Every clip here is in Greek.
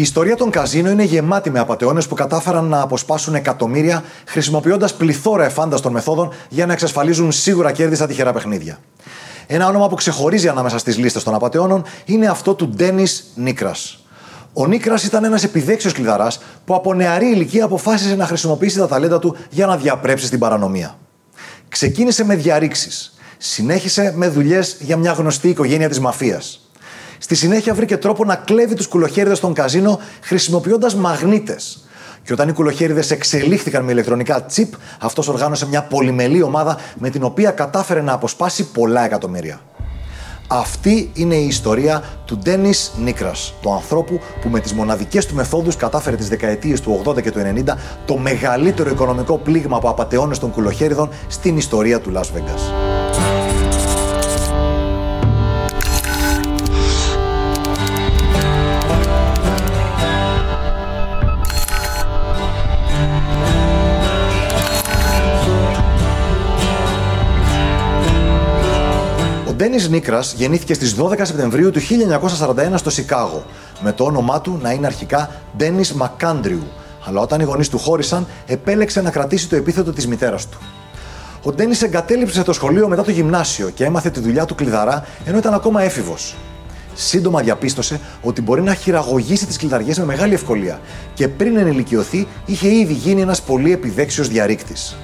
Η ιστορία των καζίνο είναι γεμάτη με απαταιώνες που κατάφεραν να αποσπάσουν εκατομμύρια χρησιμοποιώντας πληθώρα εφάνταστων μεθόδων για να εξασφαλίζουν σίγουρα κέρδη στα τυχερά παιχνίδια. Ένα όνομα που ξεχωρίζει ανάμεσα στις λίστες των απαταιώνων είναι αυτό του Ντένις Νίκρας. Ο Νίκρας ήταν ένας επιδέξιος κλειδαράς που από νεαρή ηλικία αποφάσισε να χρησιμοποιήσει τα ταλέντα του για να διαπρέψει στην παρανομία. Ξεκίνησε με διαρρήξεις. Συνέχισε με δουλειές για μια γνωστή οικογένεια της μαφίας. Στη συνέχεια βρήκε τρόπο να κλέβει τους κουλοχέριδες των καζίνο χρησιμοποιώντας μαγνήτες. Και όταν οι κουλοχέριδες εξελίχθηκαν με ηλεκτρονικά τσιπ, αυτός οργάνωσε μια πολυμελή ομάδα με την οποία κατάφερε να αποσπάσει πολλά εκατομμύρια. Αυτή είναι η ιστορία του Ντένις Νίκρας, του ανθρώπου που με τις μοναδικές του μεθόδους κατάφερε τις δεκαετίες του 80 και του 90 το μεγαλύτερο οικονομικό πλήγμα από απαταιώνε των κουλοχέριδων στην ιστορία του Las Vegas. Ντένις Νίκρας γεννήθηκε στις 12 Σεπτεμβρίου του 1941 στο Σικάγο, με το όνομά του να είναι αρχικά Ντένις Μακάντριου, αλλά όταν οι γονείς του χώρισαν, επέλεξε να κρατήσει το επίθετο της μητέρας του. Ο Ντένις εγκατέλειψε το σχολείο μετά το γυμνάσιο και έμαθε τη δουλειά του κλειδαρά ενώ ήταν ακόμα έφηβος. Σύντομα διαπίστωσε ότι μπορεί να χειραγωγήσει τις κλειδαριές με μεγάλη ευκολία και πριν ενηλικιωθεί είχε ήδη γίνει ένας πολύ επιδέξιος διαρρήκτης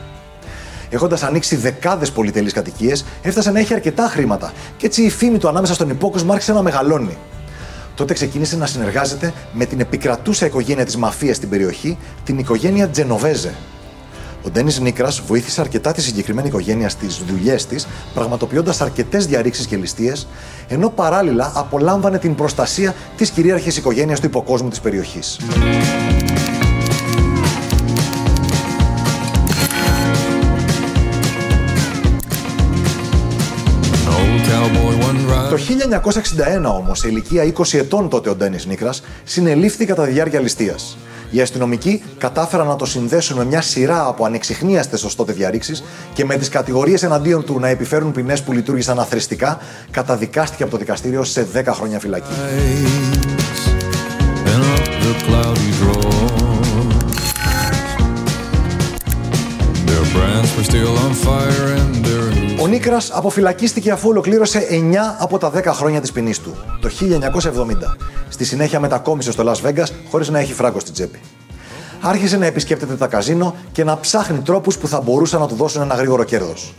έχοντας ανοίξει δεκάδες πολυτελείς κατοικίες, έφτασε να έχει αρκετά χρήματα και έτσι η φήμη του ανάμεσα στον υπόκοσμο άρχισε να μεγαλώνει. Τότε ξεκίνησε να συνεργάζεται με την επικρατούσα οικογένεια της μαφίας στην περιοχή, την οικογένεια Τζενοβέζε. Ο Ντένις Νίκρας βοήθησε αρκετά τη συγκεκριμένη οικογένεια στις δουλειές της, πραγματοποιώντας αρκετές διαρρήξεις και ληστείες, ενώ παράλληλα απολάμβανε την προστασία της κυρίαρχης οικογένειας του υποκόσμου της περιοχής. Το 1961 όμως, σε ηλικία 20 ετών τότε ο Ντένις Νίκρας, συνελήφθη κατά διάρκεια ληστείας. Οι αστυνομικοί κατάφεραν να το συνδέσουν με μια σειρά από ανεξιχνίαστες ως τότε διαρρήξεις και με τις κατηγορίες εναντίον του να επιφέρουν ποινές που λειτουργήσαν αθρηστικά, καταδικάστηκε από το δικαστήριο σε 10 χρόνια φυλακή. Ο Νίκρας αποφυλακίστηκε αφού ολοκλήρωσε 9 από τα 10 χρόνια της ποινής του, το 1970. Στη συνέχεια μετακόμισε στο Las Vegas χωρίς να έχει φράγκο στην τσέπη. Άρχισε να επισκέπτεται τα καζίνο και να ψάχνει τρόπους που θα μπορούσαν να του δώσουν ένα γρήγορο κέρδος.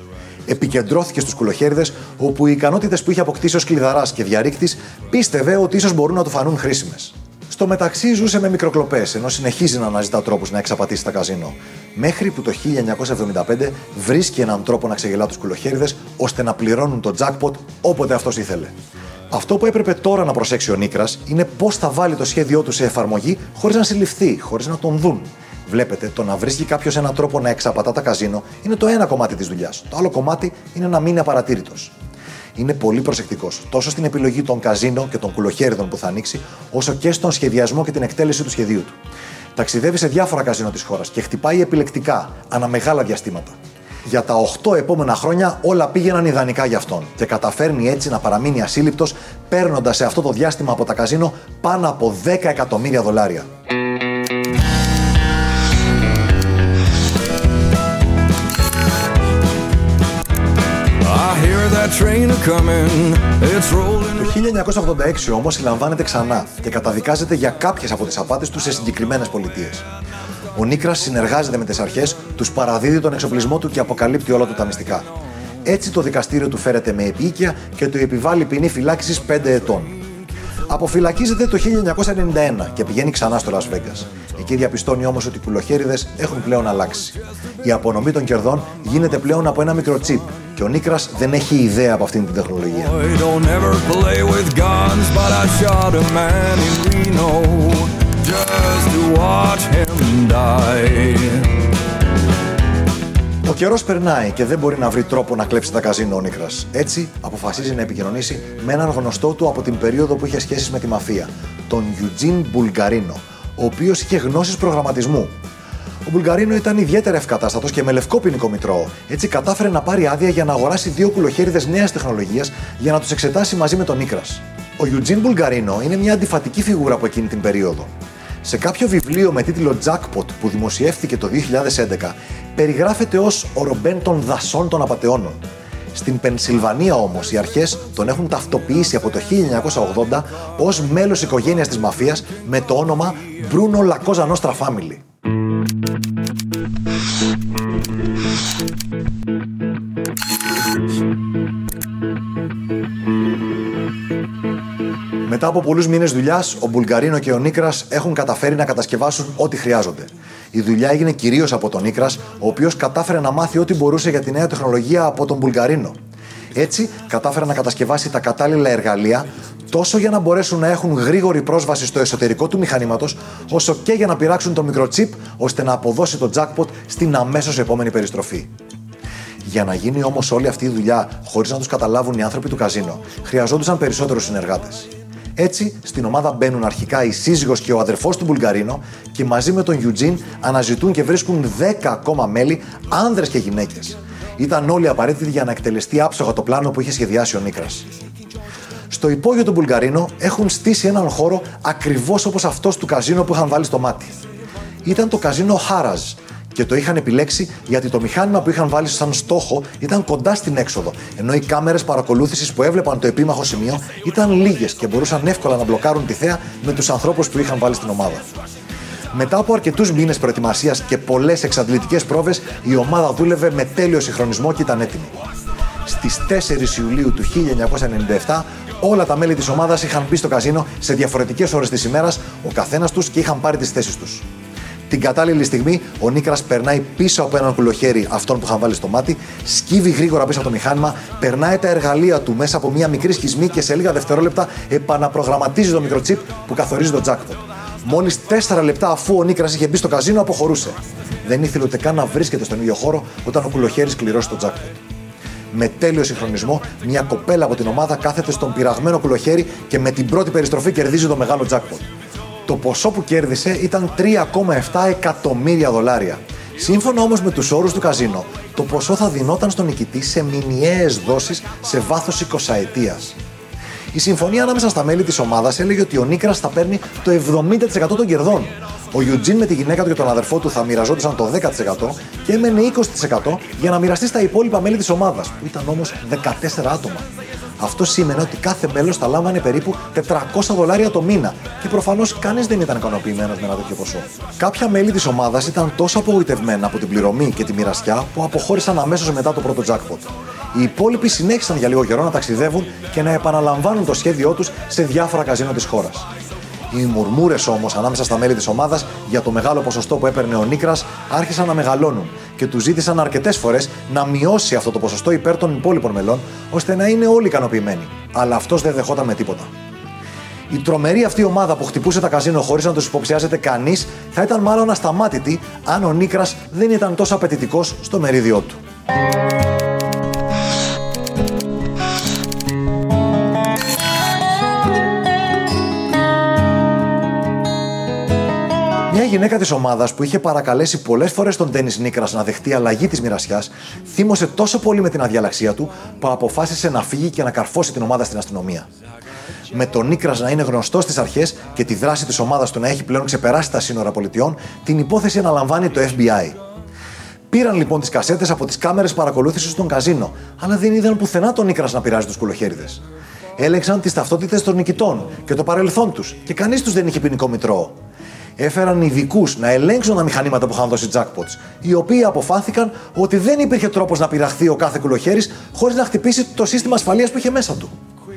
Επικεντρώθηκε στους κουλοχέριδες, όπου οι ικανότητες που είχε αποκτήσει ως κλειδαράς και διαρρήκτης πίστευε ότι ίσως μπορούν να του φανούν χρήσιμες. Στο μεταξύ ζούσε με μικροκλοπές, ενώ συνεχίζει να αναζητά τρόπους να εξαπατήσει τα καζίνο. Μέχρι που το 1975 βρίσκει έναν τρόπο να ξεγελά τους κουλοχέριδες ώστε να πληρώνουν το jackpot όποτε αυτός ήθελε. Αυτό που έπρεπε τώρα να προσέξει ο Νίκρας είναι πώς θα βάλει το σχέδιό του σε εφαρμογή χωρίς να συλληφθεί, χωρίς να τον δουν. Βλέπετε, το να βρίσκει κάποιος έναν τρόπο να εξαπατά τα καζίνο είναι το ένα κομμάτι της δουλειάς. Το άλλο κομμάτι είναι να μείνει απαρατήρητος είναι πολύ προσεκτικός τόσο στην επιλογή των καζίνο και των κουλοχέριδων που θα ανοίξει, όσο και στον σχεδιασμό και την εκτέλεση του σχεδίου του. Ταξιδεύει σε διάφορα καζίνο της χώρας και χτυπάει επιλεκτικά, ανά μεγάλα διαστήματα. Για τα 8 επόμενα χρόνια όλα πήγαιναν ιδανικά για αυτόν και καταφέρνει έτσι να παραμείνει ασύλληπτος, παίρνοντας σε αυτό το διάστημα από τα καζίνο πάνω από 10 εκατομμύρια δολάρια. Το 1986 όμως συλλαμβάνεται ξανά και καταδικάζεται για κάποιες από τις απάτες του σε συγκεκριμένες πολιτείες. Ο Νίκρας συνεργάζεται με τις αρχές, τους παραδίδει τον εξοπλισμό του και αποκαλύπτει όλα του τα μυστικά. Έτσι το δικαστήριο του φέρεται με επίοικια και του επιβάλλει ποινή φυλάκισης 5 ετών. Αποφυλακίζεται το 1991 και πηγαίνει ξανά στο Las Vegas. Εκεί διαπιστώνει όμως ότι οι κουλοχέριδες έχουν πλέον αλλάξει. Η απονομή των κερδών γίνεται πλέον από ένα μικροτσίπ και ο Νίκρας δεν έχει ιδέα από αυτήν την τεχνολογία. Ο καιρός περνάει και δεν μπορεί να βρει τρόπο να κλέψει τα καζίνο ο Νίκρας. Έτσι, αποφασίζει να επικοινωνήσει με έναν γνωστό του από την περίοδο που είχε σχέσεις με τη μαφία, τον Eugene Μπουλγκαρίνο, ο οποίος είχε γνώσεις προγραμματισμού. Ο Μπουλγκαρίνο ήταν ιδιαίτερα ευκατάστατος και με λευκό ποινικό μητρό. Έτσι κατάφερε να πάρει άδεια για να αγοράσει δύο κουλοχέριδες νέας τεχνολογίας για να τους εξετάσει μαζί με τον Νίκρα. Ο Eugene Μπουλγκαρίνο είναι μια αντιφατική φιγούρα από εκείνη την περίοδο. Σε κάποιο βιβλίο με τίτλο Jackpot που δημοσιεύθηκε το 2011, περιγράφεται ως ο Ρομπέν των δασών των απαταιώνων. Στην Πενσιλβανία όμως οι αρχές τον έχουν ταυτοποιήσει από το 1980 ως μέλος οικογένειας της μαφίας με το όνομα Bruno La Cosa Nostra Family. Μετά από πολλούς μήνες δουλειάς, ο Μπουλγκαρίνο και ο Νίκρας έχουν καταφέρει να κατασκευάσουν ό,τι χρειάζονται. Η δουλειά έγινε κυρίως από τον Νίκρας, ο οποίος κατάφερε να μάθει ό,τι μπορούσε για τη νέα τεχνολογία από τον Μπουλγκαρίνο. Έτσι, κατάφερε να κατασκευάσει τα κατάλληλα εργαλεία τόσο για να μπορέσουν να έχουν γρήγορη πρόσβαση στο εσωτερικό του μηχανήματος, όσο και για να πειράξουν το μικροτσίπ ώστε να αποδώσει το jackpot στην αμέσως επόμενη περιστροφή. Για να γίνει όμως όλη αυτή η δουλειά χωρίς να τους καταλάβουν οι άνθρωποι του καζίνο, χρειαζόντουσαν περισσότερους συνεργάτες. Έτσι, στην ομάδα μπαίνουν αρχικά η σύζυγος και ο αδερφός του Μπουλγκαρίνο και μαζί με τον Eugene αναζητούν και βρίσκουν 10 ακόμα μέλη, άνδρες και γυναίκες. Ήταν όλοι απαραίτητοι για να εκτελεστεί άψογα το πλάνο που είχε σχεδιάσει ο Νίκρας. Στο υπόγειο του Μπουλγκαρίνο έχουν στήσει έναν χώρο ακριβώς όπως αυτός του καζίνο που είχαν βάλει στο μάτι. Ήταν το καζίνο Χάραζ, και το είχαν επιλέξει γιατί το μηχάνημα που είχαν βάλει σαν στόχο ήταν κοντά στην έξοδο, ενώ οι κάμερες παρακολούθησης που έβλεπαν το επίμαχο σημείο ήταν λίγες και μπορούσαν εύκολα να μπλοκάρουν τη θέα με τους ανθρώπους που είχαν βάλει στην ομάδα. Μετά από αρκετούς μήνες προετοιμασίας και πολλές εξαντλητικές πρόβες, η ομάδα δούλευε με τέλειο συγχρονισμό και ήταν έτοιμη. Στις 4 Ιουλίου του 1997, όλα τα μέλη της ομάδας είχαν μπει στο καζίνο σε διαφορετικές ώρες της ημέρας, ο καθένας τους και είχαν πάρει τις θέσεις τους. Την κατάλληλη στιγμή ο Νίκρας περνάει πίσω από έναν κουλοχέρι αυτόν που είχαν βάλει στο μάτι, σκύβει γρήγορα πίσω από το μηχάνημα, περνάει τα εργαλεία του μέσα από μια μικρή σχισμή και σε λίγα δευτερόλεπτα επαναπρογραμματίζει το μικροτσίπ που καθορίζει το jackpot. Μόλις 4 λεπτά αφού ο Νίκρας είχε μπει στο καζίνο, αποχωρούσε. Δεν ήθελε ούτε καν να βρίσκεται στον ίδιο χώρο όταν ο κουλοχέρι κληρώσει το jackpot. Με τέλειο συγχρονισμό, μια κοπέλα από την ομάδα κάθεται στον πειραγμένο κουλοχέρι και με την πρώτη περιστροφή κερδίζει το μεγάλο jackpot. Το ποσό που κέρδισε ήταν 3,7 εκατομμύρια δολάρια. Σύμφωνα όμως με τους όρους του καζίνο, το ποσό θα δινόταν στον νικητή σε μηνιαίες δόσεις σε βάθος 20 ετίας. Η συμφωνία ανάμεσα στα μέλη της ομάδας έλεγε ότι ο Νίκρας θα παίρνει το 70% των κερδών. Ο Ιουτζίν με τη γυναίκα του και τον αδερφό του θα μοιραζόντουσαν το 10% και έμενε 20% για να μοιραστεί στα υπόλοιπα μέλη της ομάδας, που ήταν όμως 14 άτομα. Αυτό σήμαινε ότι κάθε μέλος θα λάμβανε περίπου 400 δολάρια το μήνα και προφανώς κανείς δεν ήταν ικανοποιημένος με ένα τέτοιο ποσό. Κάποια μέλη της ομάδας ήταν τόσο απογοητευμένα από την πληρωμή και τη μοιρασιά που αποχώρησαν αμέσως μετά το πρώτο jackpot. Οι υπόλοιποι συνέχισαν για λίγο καιρό να ταξιδεύουν και να επαναλαμβάνουν το σχέδιό τους σε διάφορα καζίνο της χώρας. Οι μουρμούρες όμως ανάμεσα στα μέλη της ομάδας για το μεγάλο ποσοστό που έπαιρνε ο Νίκρας άρχισαν να μεγαλώνουν και τους ζήτησαν αρκετές φορές να μειώσει αυτό το ποσοστό υπέρ των υπόλοιπων μελών, ώστε να είναι όλοι ικανοποιημένοι. Αλλά αυτός δεν δεχόταν με τίποτα. Η τρομερή αυτή ομάδα που χτυπούσε τα καζίνο χωρίς να τους υποψιάζεται κανείς θα ήταν μάλλον ασταμάτητη αν ο Νίκρας δεν ήταν τόσο απαιτητικός στο μερίδιό του. Γυναίκα της ομάδας που είχε παρακαλέσει πολλές φορές τον Τένι Νίκρας να δεχτεί αλλαγή της μοιρασιάς, θύμωσε τόσο πολύ με την αδιαλαξία του που αποφάσισε να φύγει και να καρφώσει την ομάδα στην αστυνομία. Με τον Νίκρας να είναι γνωστός στις αρχές και τη δράση της ομάδας του να έχει πλέον ξεπεράσει τα σύνορα πολιτιών, την υπόθεση αναλαμβάνει το FBI. Πήραν λοιπόν τις κασέτες από τις κάμερες παρακολούθησης των καζίνο, αλλά δεν είδαν πουθενά τον Νίκρας να πειράζει τους κουλοχέριδες. Έλεγξαν τις ταυτότητες των νικητών και το παρελθόν τους, και κανείς τους δεν είχε ποινικό μητρό έφεραν ειδικούς να ελέγξουν τα μηχανήματα που είχαν δώσει jackpots, οι οποίοι αποφάθηκαν ότι δεν υπήρχε τρόπος να πειραχθεί ο κάθε κουλοχέρης χωρίς να χτυπήσει το σύστημα ασφαλείας που είχε μέσα του.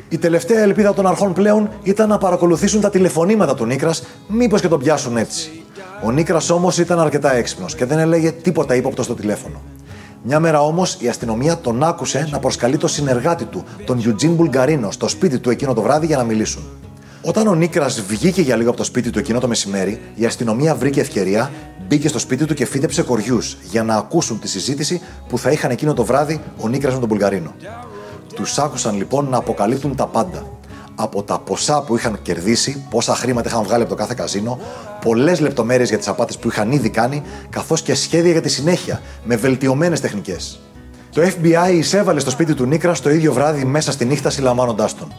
Η τελευταία ελπίδα των αρχών πλέον ήταν να παρακολουθήσουν τα τηλεφωνήματα του Νίκρας, μήπως και τον πιάσουν έτσι. Ο Νίκρας όμως ήταν αρκετά έξυπνος και δεν έλεγε τίποτα ύποπτο στο τηλέφωνο. Μια μέρα όμως η αστυνομία τον άκουσε να προσκαλεί το συνεργάτη του, τον Eugene Μπουλγκαρίνο, στο σπίτι του εκείνο το βράδυ για να μιλήσουν. Όταν ο Νίκρας βγήκε για λίγο από το σπίτι του εκείνο το μεσημέρι, η αστυνομία βρήκε ευκαιρία, μπήκε στο σπίτι του και φύτεψε κοριούς για να ακούσουν τη συζήτηση που θα είχαν εκείνο το βράδυ ο Νίκρας με τον Μπουλγαρίνο. Τους άκουσαν λοιπόν να αποκαλύπτουν τα πάντα. Από τα ποσά που είχαν κερδίσει, πόσα χρήματα είχαν βγάλει από το κάθε καζίνο, πολλές λεπτομέρειες για τις απάτες που είχαν ήδη κάνει, καθώς και σχέδια για τη συνέχεια, με βελτιωμένες τεχνικές. Το FBI εισέβαλε στο σπίτι του Νίκρας το ίδιο βράδυ μέσα στη νύχτα συλλαμβάνοντάς τον.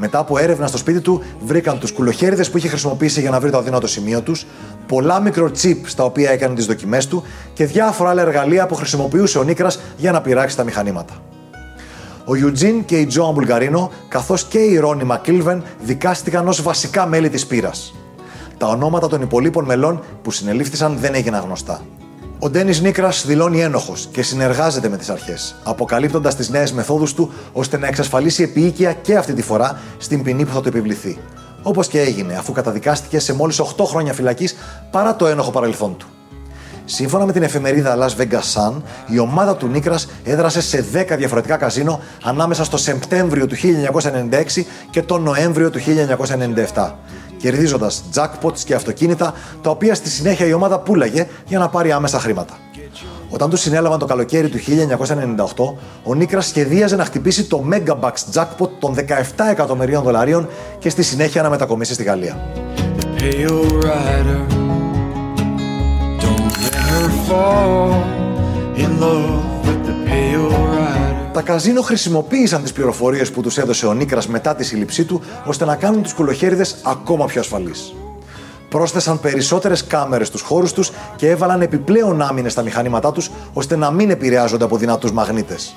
Μετά από έρευνα στο σπίτι του, βρήκαν τους κουλοχέριδες που είχε χρησιμοποιήσει για να βρει το αδύνατο σημείο τους, πολλά μικροτσίπ στα οποία έκανε τις δοκιμές του και διάφορα άλλα εργαλεία που χρησιμοποιούσε ο Νίκρας για να πειράξει τα μηχανήματα. Ο Ιουτζίν και η Τζόαν Μπουλγαρίνο, καθώς και η Ρόνι Μακίλβεν, δικάστηκαν ως βασικά μέλη της πείρας. Τα ονόματα των υπολείπων μελών που συνελήφθησαν δεν έγιναν γνωστά. Ο Ντένις Νίκρας δηλώνει ένοχος και συνεργάζεται με τις αρχές, αποκαλύπτοντας τις νέες μεθόδους του ώστε να εξασφαλίσει επίοικια και αυτή τη φορά στην ποινή που θα του επιβληθεί. Όπως και έγινε, αφού καταδικάστηκε σε μόλις 8 χρόνια φυλακής παρά το ένοχο παρελθόν του. Σύμφωνα με την εφημερίδα Las Vegas Sun, η ομάδα του Νίκρας έδρασε σε 10 διαφορετικά καζίνο ανάμεσα στο Σεπτέμβριο του 1996 και τον Νοέμβριο του 1997 κερδίζοντας jackpots και αυτοκίνητα, τα οποία στη συνέχεια η ομάδα πουλάγε για να πάρει άμεσα χρήματα. Όταν τους συνέλαβαν το καλοκαίρι του 1998, ο Νίκρας σχεδίαζε να χτυπήσει το Megabucks jackpot των 17 εκατομμυρίων δολαρίων και στη συνέχεια να μετακομίσει στη Γαλλία. Τα καζίνο χρησιμοποίησαν τις πληροφορίες που τους έδωσε ο Νίκρας μετά τη σύλληψή του ώστε να κάνουν τους κουλοχέριδε ακόμα πιο ασφαλείς. Πρόσθεσαν περισσότερες κάμερες στους χώρους τους και έβαλαν επιπλέον άμυνες στα μηχανήματά τους ώστε να μην επηρεάζονται από δυνατούς μαγνήτες.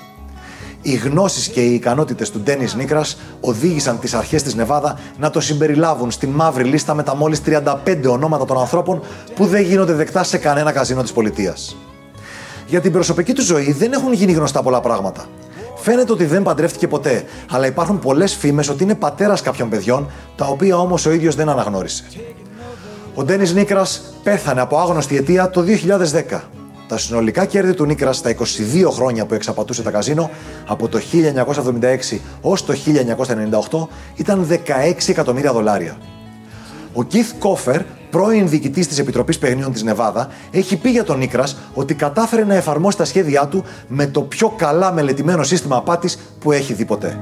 Οι γνώσεις και οι ικανότητες του Ντένις Νίκρας οδήγησαν τις αρχές της Νεβάδα να το συμπεριλάβουν στη μαύρη λίστα με τα μόλις 35 ονόματα των ανθρώπων που δεν γίνονται δεκτά σε κανένα καζίνο της πολιτείας. Για την προσωπική του ζωή δεν έχουν γίνει γνωστά πολλά πράγματα. Φαίνεται ότι δεν παντρεύτηκε ποτέ, αλλά υπάρχουν πολλές φήμες ότι είναι πατέρας κάποιων παιδιών, τα οποία όμως ο ίδιος δεν αναγνώρισε. Ο Ντένις Νίκρας πέθανε από άγνωστη αιτία το 2010. Τα συνολικά κέρδη του Νίκρας στα 22 χρόνια που εξαπατούσε τα καζίνο, από το 1976 ως το 1998, ήταν 16 εκατομμύρια δολάρια. Ο Keith Κόφερ, πρώην διοικητής της Επιτροπής Παιχνίων της Νεβάδα, έχει πει για τον Νίκρας ότι κατάφερε να εφαρμόσει τα σχέδιά του με το πιο καλά μελετημένο σύστημα απάτης που έχει δει ποτέ.